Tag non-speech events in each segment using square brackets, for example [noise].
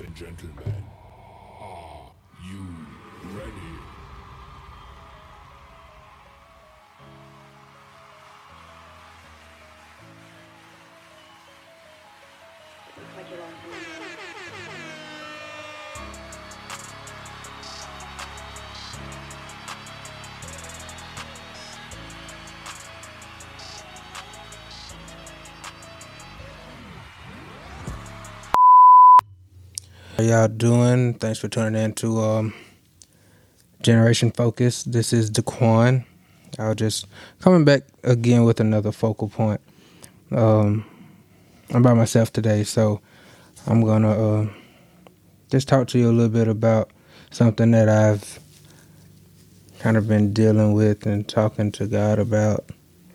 And gentlemen, y'all doing? Thanks for tuning in to um, Generation Focus. This is Daquan. I was just coming back again with another focal point. Um, I'm by myself today, so I'm gonna uh, just talk to you a little bit about something that I've kind of been dealing with and talking to God about.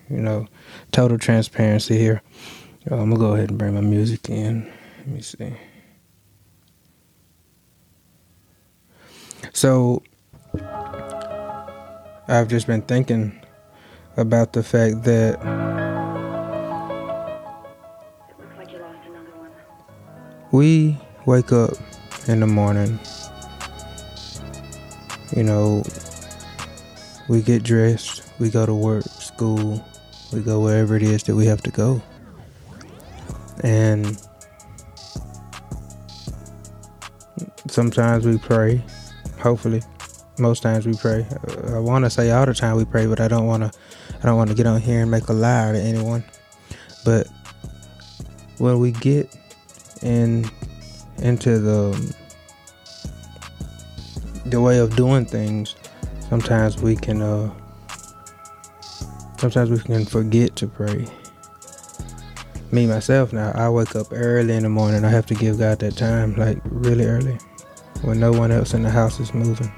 You know, total transparency here. Uh, I'm gonna go ahead and bring my music in. Let me see. So I've just been thinking about the fact that like we wake up in the morning, you know, we get dressed, we go to work, school, we go wherever it is that we have to go. And sometimes we pray, hopefully. Most times we pray. I want to say all the time we pray, but I don't want to I don't want to get on here and make a lie to anyone. But when we get in into the the way of doing things, sometimes we can uh sometimes we can forget to pray. Me myself now, I wake up early in the morning. I have to give God that time, like really early, when no one else in the house is moving.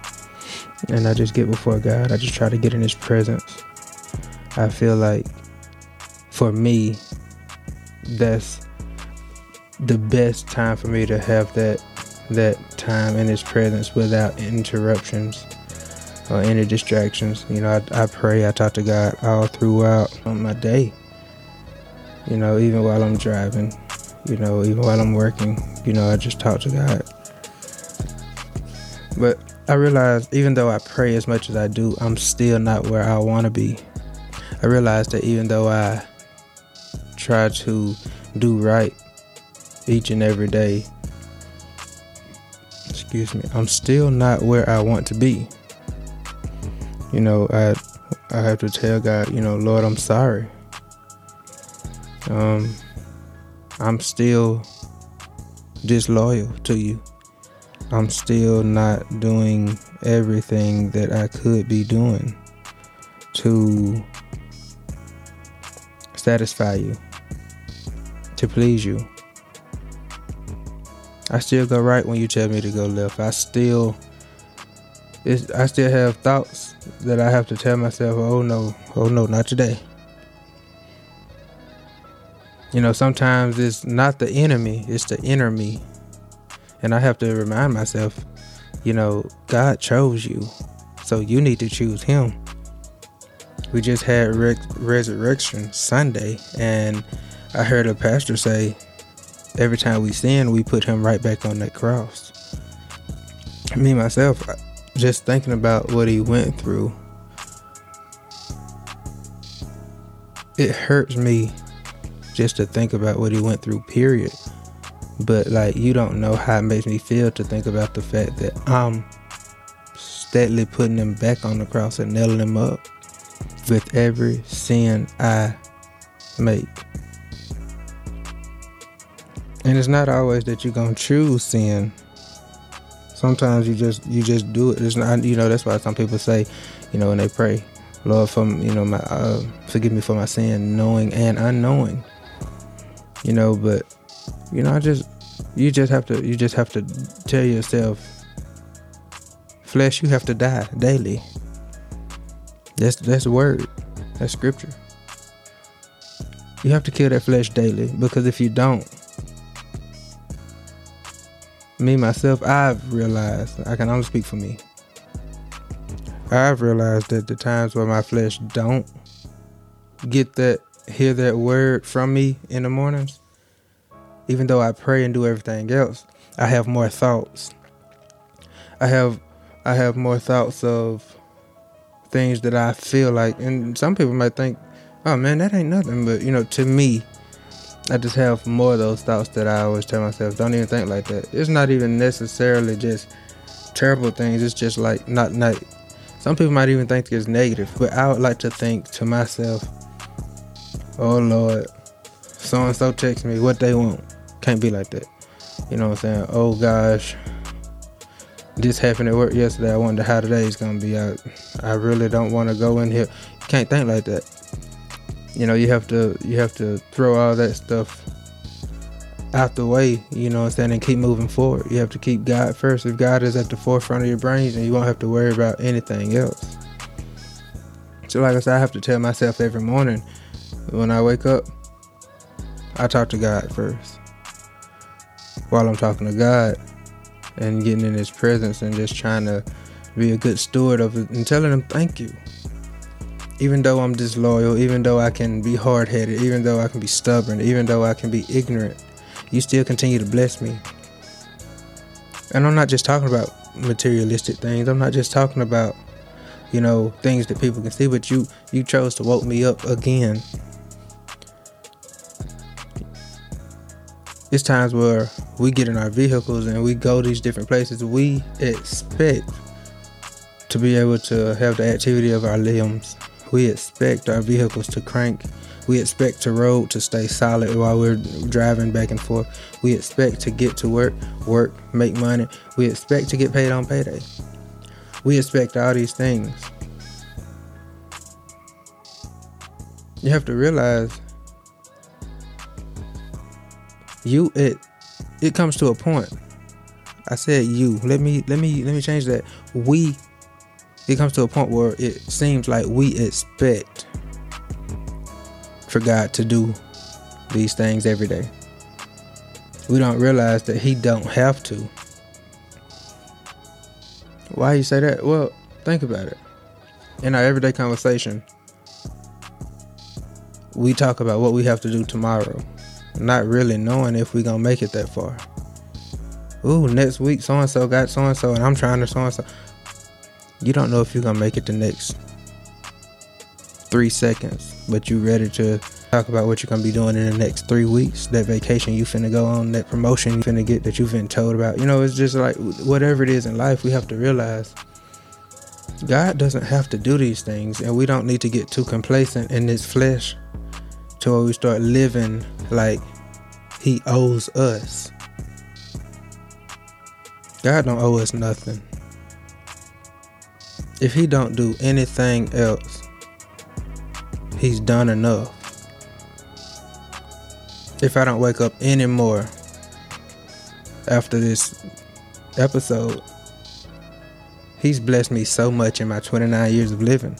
And I just get before God. I just try to get in His presence. I feel like for me, that's the best time for me to have that that time in his presence without interruptions or any distractions. You know, I, I pray, I talk to God all throughout my day. You know, even while I'm driving, you know, even while I'm working, you know, I just talk to God. But I realize even though I pray as much as I do, I'm still not where I want to be. I realize that even though I try to do right each and every day. Excuse me. I'm still not where I want to be. You know, I I have to tell God, you know, Lord, I'm sorry. Um I'm still disloyal to you. I'm still not doing everything that I could be doing to satisfy you, to please you. I still go right when you tell me to go left. I still, I still have thoughts that I have to tell myself, oh no, oh no, not today. You know, sometimes it's not the enemy, it's the inner me. And I have to remind myself, you know, God chose you, so you need to choose Him. We just had Re- Resurrection Sunday, and I heard a pastor say, every time we sin, we put him right back on that cross. Me myself, just thinking about what he went through, it hurts me just to think about what he went through. Period. But like, you don't know how it makes me feel to think about the fact that I'm steadily putting them back on the cross and nailing them up with every sin I make. And it's not always that you're gonna choose sin. Sometimes you just you just do it. It's not you know that's why some people say, you know, when they pray, Lord, from you know my uh, forgive me for my sin, knowing and unknowing. You know, but you know, I just you just have to you just have to tell yourself, flesh, you have to die daily. That's that's word. That's scripture. You have to kill that flesh daily because if you don't, me myself, I've realized I can only speak for me. I've realized that the times where my flesh don't get that hear that word from me in the mornings, even though I pray and do everything else, I have more thoughts. I have I have more thoughts of things that I feel like and some people might think, "Oh man, that ain't nothing." But, you know, to me, I just have more of those thoughts that I always tell myself, "Don't even think like that." It's not even necessarily just terrible things. It's just like not not some people might even think it's negative, but I would like to think to myself, "Oh Lord, so and so text me what they want." Can't be like that. You know what I'm saying? Oh gosh, this happened at work yesterday. I wonder how today's gonna be. I, I really don't want to go in here. Can't think like that. You know, you have to you have to throw all that stuff out the way, you know what I'm saying, and keep moving forward. You have to keep God first. If God is at the forefront of your brains, and you won't have to worry about anything else. So like I said, I have to tell myself every morning when I wake up, I talk to God first while I'm talking to God and getting in His presence and just trying to be a good steward of it and telling Him thank you. Even though I'm disloyal, even though I can be hard headed, even though I can be stubborn, even though I can be ignorant, you still continue to bless me. And I'm not just talking about materialistic things. I'm not just talking about, you know, things that people can see, but you you chose to woke me up again it's times where we get in our vehicles and we go these different places. We expect to be able to have the activity of our limbs. We expect our vehicles to crank. We expect the road to stay solid while we're driving back and forth. We expect to get to work, work, make money. We expect to get paid on payday. We expect all these things. You have to realize you it it comes to a point. I said you. Let me let me let me change that. We it comes to a point where it seems like we expect for God to do these things every day. We don't realize that he don't have to. Why you say that? Well, think about it. In our everyday conversation, we talk about what we have to do tomorrow not really knowing if we gonna make it that far. Ooh, next week so and so got so and so, and I'm trying to so and so. You don't know if you're gonna make it the next three seconds, but you ready to talk about what you're gonna be doing in the next three weeks. That vacation you finna go on, that promotion you finna get that you've been told about. You know, it's just like whatever it is in life, we have to realize God doesn't have to do these things, and we don't need to get too complacent in this flesh to where we start living like he owes us. God don't owe us nothing. If he don't do anything else, he's done enough. If I don't wake up anymore after this episode, he's blessed me so much in my 29 years of living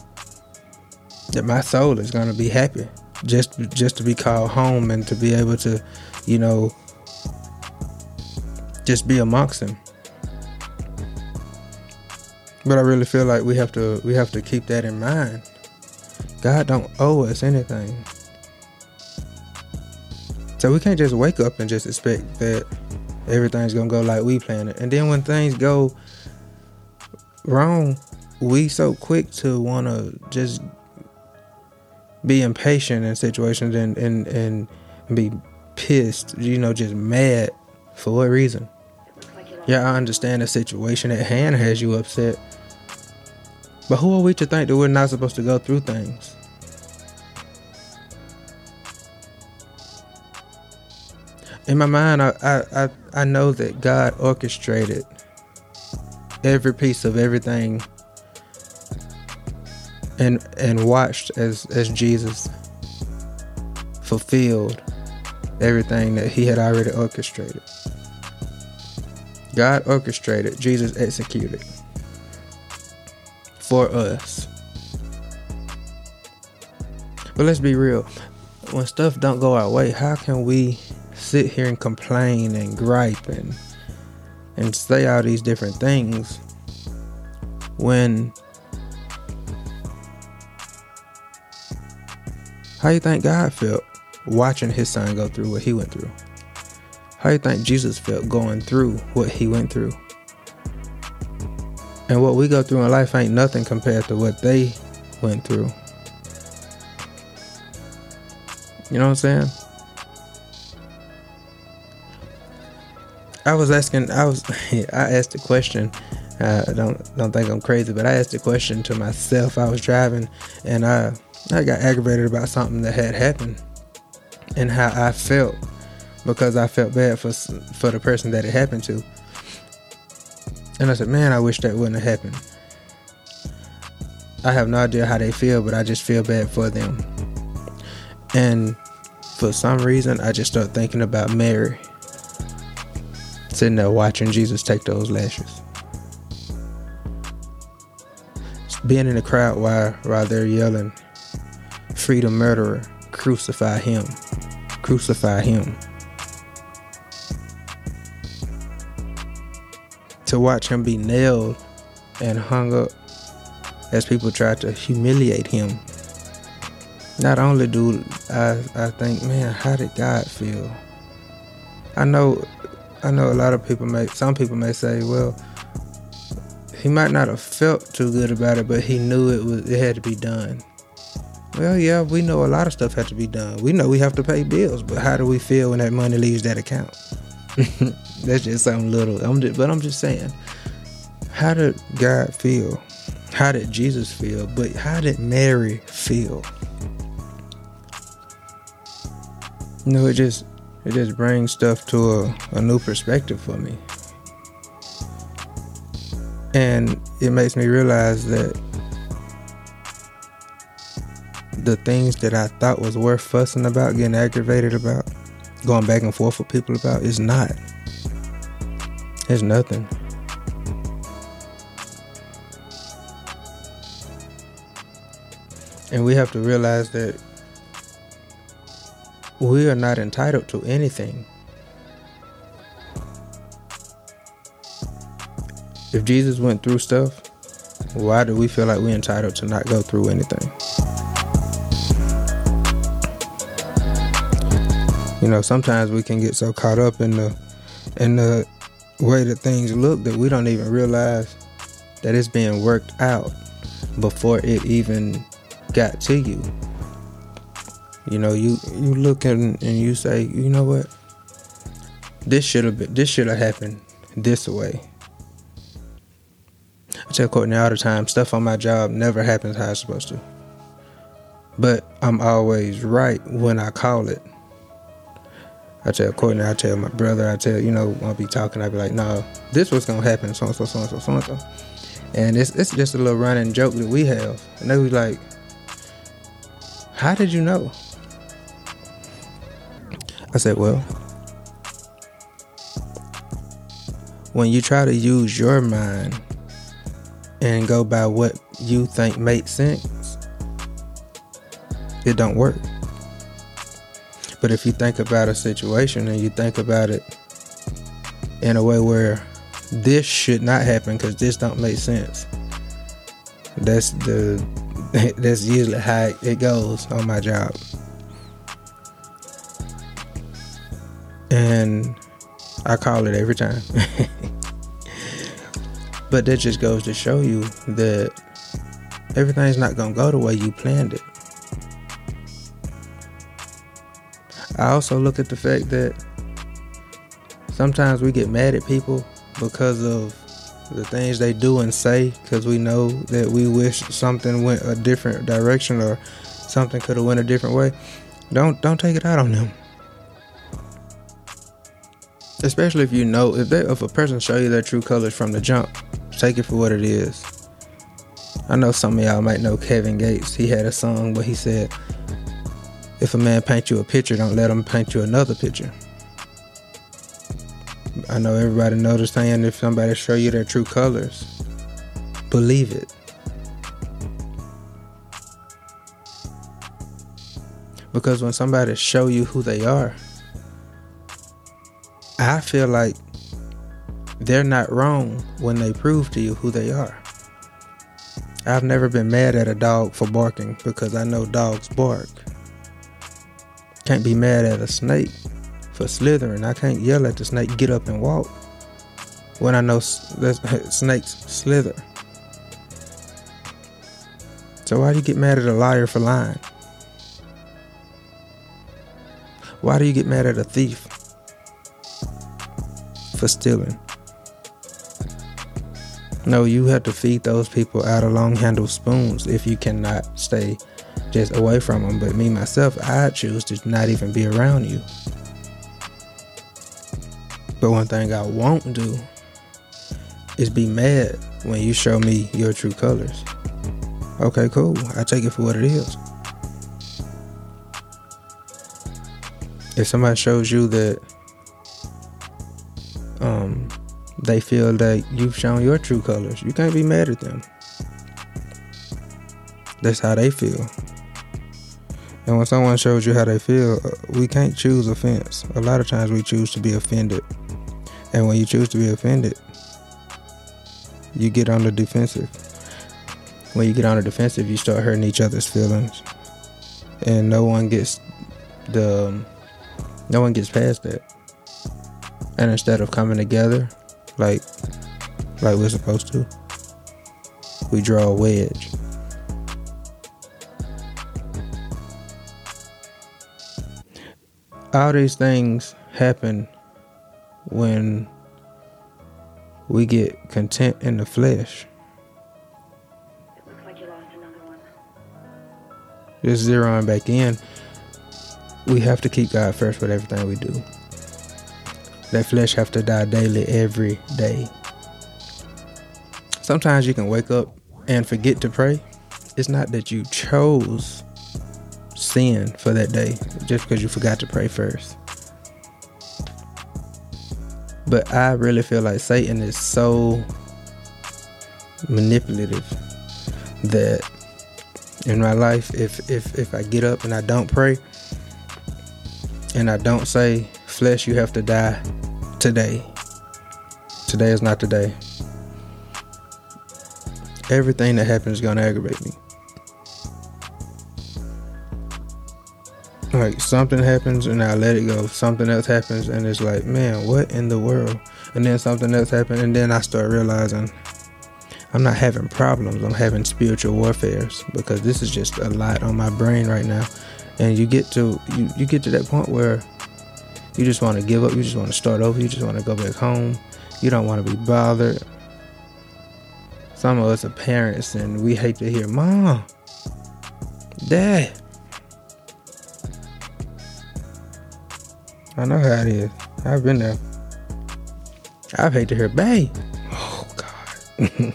that my soul is going to be happy just just to be called home and to be able to, you know, just be amongst them. But I really feel like we have to we have to keep that in mind. God don't owe us anything. So we can't just wake up and just expect that everything's gonna go like we planned it. And then when things go wrong, we so quick to wanna just be impatient in situations and, and, and be pissed, you know, just mad for what reason? Yeah, I understand the situation at hand has you upset. But who are we to think that we're not supposed to go through things? In my mind, I, I, I, I know that God orchestrated every piece of everything and and watched as as Jesus fulfilled everything that he had already orchestrated. God orchestrated, Jesus executed for us. But let's be real. When stuff don't go our way, how can we sit here and complain and gripe and and say all these different things when How you think God felt watching his son go through what he went through? How you think Jesus felt going through what he went through? And what we go through in life ain't nothing compared to what they went through. You know what I'm saying? I was asking. I was. [laughs] I asked a question. Uh, don't don't think I'm crazy, but I asked a question to myself. I was driving, and I I got aggravated about something that had happened, and how I felt because I felt bad for for the person that it happened to. And I said, man, I wish that wouldn't have happened. I have no idea how they feel, but I just feel bad for them. And for some reason, I just started thinking about Mary sitting there watching Jesus take those lashes. Being in the crowd while, while they're yelling, Freedom murderer, crucify him, crucify him. To watch him be nailed and hung up as people tried to humiliate him. Not only do I, I think, man, how did God feel? I know I know a lot of people may some people may say, well, he might not have felt too good about it, but he knew it was it had to be done. Well, yeah, we know a lot of stuff had to be done. We know we have to pay bills, but how do we feel when that money leaves that account? [laughs] That's just something little. I'm just, but I'm just saying, how did God feel? How did Jesus feel? But how did Mary feel? You know, it just it just brings stuff to a, a new perspective for me. And it makes me realize that the things that I thought was worth fussing about, getting aggravated about, going back and forth with people about is not. It's nothing. And we have to realize that we are not entitled to anything. If Jesus went through stuff, why do we feel like we're entitled to not go through anything? You know, sometimes we can get so caught up in the in the way that things look that we don't even realize that it's being worked out before it even got to you. You know, you you look and and you say, you know what? This should have been this should have happened this way. I tell Courtney all the time, stuff on my job never happens how it's supposed to. But I'm always right when I call it. I tell Courtney, I tell my brother, I tell, you know, when I'll be talking, I'll be like, no, this was gonna happen, so and so, so and so, so and so. And it's it's just a little running joke that we have. And they was like, How did you know? I said, Well, when you try to use your mind and go by what you think makes sense, it don't work. But if you think about a situation and you think about it in a way where this should not happen because this don't make sense, that's the [laughs] that's usually how it goes on my job. and I call it every time. [laughs] but that just goes to show you that everything's not to go the way you planned it. I also look at the fact that sometimes we get mad at people because of the things they do and say because we know that we wish something went a different direction or something could have went a different way. Don't don't take it out on them especially if you know if they if a person show you their true colors from the jump, take it for what it is. I know some of y'all might know Kevin Gates. He had a song where he said, "If a man paint you a picture, don't let him paint you another picture." I know everybody knows the saying, "If somebody show you their true colors, believe it." Because when somebody show you who they are, I feel like they're not wrong when they prove to you who they are. I've never been mad at a dog for barking because I know dogs bark. Can't be mad at a snake for slithering. I can't yell at the snake, get up and walk. When I know [laughs] snakes slither. So why do you get mad at a liar for lying? Why do you get mad at a thief for stealing? No, you have to feed those people out of long handled spoons if you cannot stay just away from them. But me, myself, I choose to not even be around you. But one thing I won't do is be mad when you show me your true colors. Okay, cool. I take it for what it is. If somebody shows you that um they feel that you've shown your true colors, you can't be mad at them. That's how they feel. And when someone shows you how they feel, uh, we can't choose offense. A lot of times we choose to be offended. And when you choose to be offended, you get on the defensive. When you get on the defensive, you start hurting each other's feelings. And no one gets the um, no one gets past that. And instead of coming together like like we're supposed to, we draw a wedge. All these things happen when we get content in the flesh. It looks like you lost another one. Just zeroing back in, we have to keep God first with everything we do. That flesh have to die daily, every day. Sometimes you can wake up and forget to pray. It's not that you chose sin for that day, just because you forgot to pray first. But I really feel like Satan is so manipulative that in my life if if if I get up and I don't pray and I don't say flesh you have to die today. Today is not the day. Everything that happens is gonna aggravate me. Like something happens and I let it go. Something else happens and it's like, man, what in the world? And then something else happens and then I start realizing I'm not having problems. I'm having spiritual warfares because this is just a lot on my brain right now. And you get to you, you get to that point where you just want to give up. You just want to start over. You just want to go back home. You don't want to be bothered. Some of us are parents and we hate to hear mom, dad. I know how it is. I've been there. I hate to hear babe. Oh God. [laughs]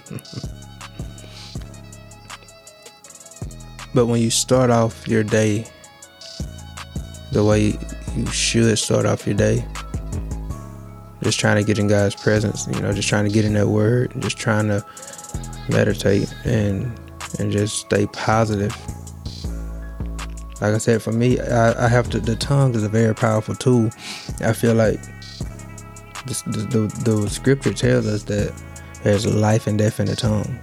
but when you start off your day the way you should start off your day, just trying to get in God's presence, you know, just trying to get in that word, and just trying to meditate and and just stay positive. Like I said, for me, I, I have to. The tongue is a very powerful tool. I feel like the, the, the scripture tells us that there's life and death in the tongue.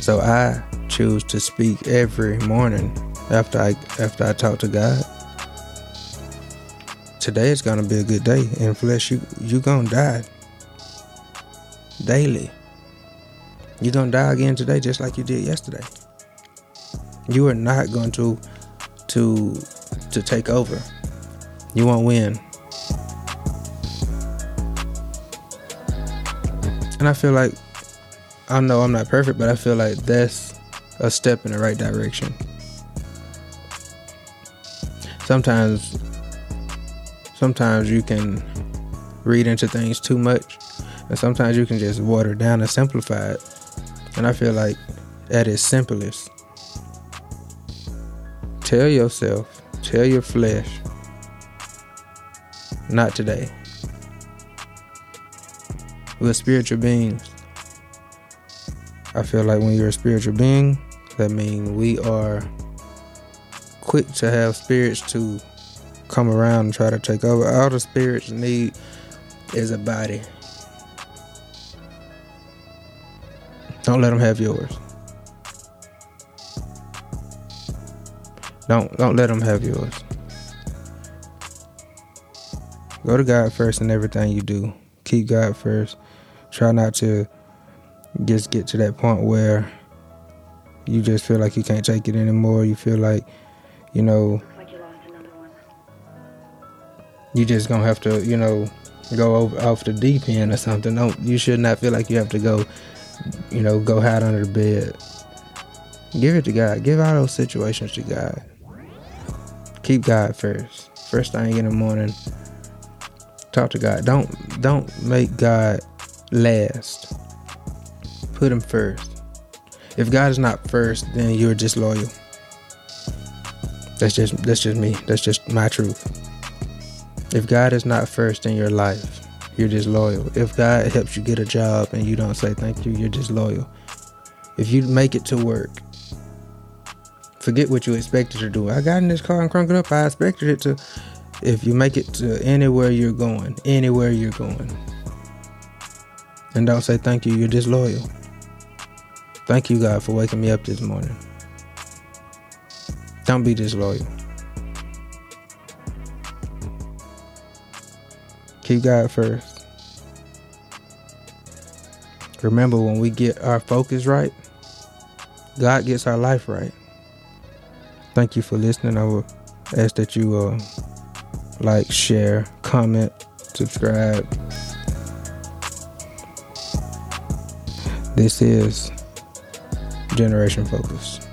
So I choose to speak every morning after I after I talk to God. Today is gonna be a good day. In flesh, you you gonna die daily. You're gonna die again today, just like you did yesterday. You are not going to to to take over. You won't win. And I feel like I know I'm not perfect, but I feel like that's a step in the right direction. Sometimes sometimes you can read into things too much, and sometimes you can just water down and simplify it. And I feel like at its simplest, tell yourself, tell your flesh, not today. We're spiritual beings. I feel like when you're a spiritual being, that means we are quick to have spirits to come around and try to take over. All the spirits need is a body. Don't let them have yours. Don't don't let them have yours. Go to God first in everything you do. Keep God first. Try not to just get to that point where you just feel like you can't take it anymore. You feel like, you know, you just gonna have to, you know, go over, off the deep end or something. Don't you should not feel like you have to go, you know, go hide under the bed. Give it to God. Give all those situations to God. Keep God first. First thing in the morning. Talk to God. Don't don't make God last. Put him first. If God is not first, then you're disloyal. That's just that's just me. That's just my truth. If God is not first in your life, you're disloyal. If God helps you get a job and you don't say thank you, you're disloyal. If you make it to work, forget what you expected to do. I got in this car and cranked it up. I expected it to. If you make it to anywhere you're going, anywhere you're going, and don't say thank you, you're disloyal. Thank you, God, for waking me up this morning. Don't be disloyal. Keep God first. Remember, when we get our focus right, God gets our life right. Thank you for listening. I will ask that you uh, like, share, comment, subscribe. This is Generation Focus.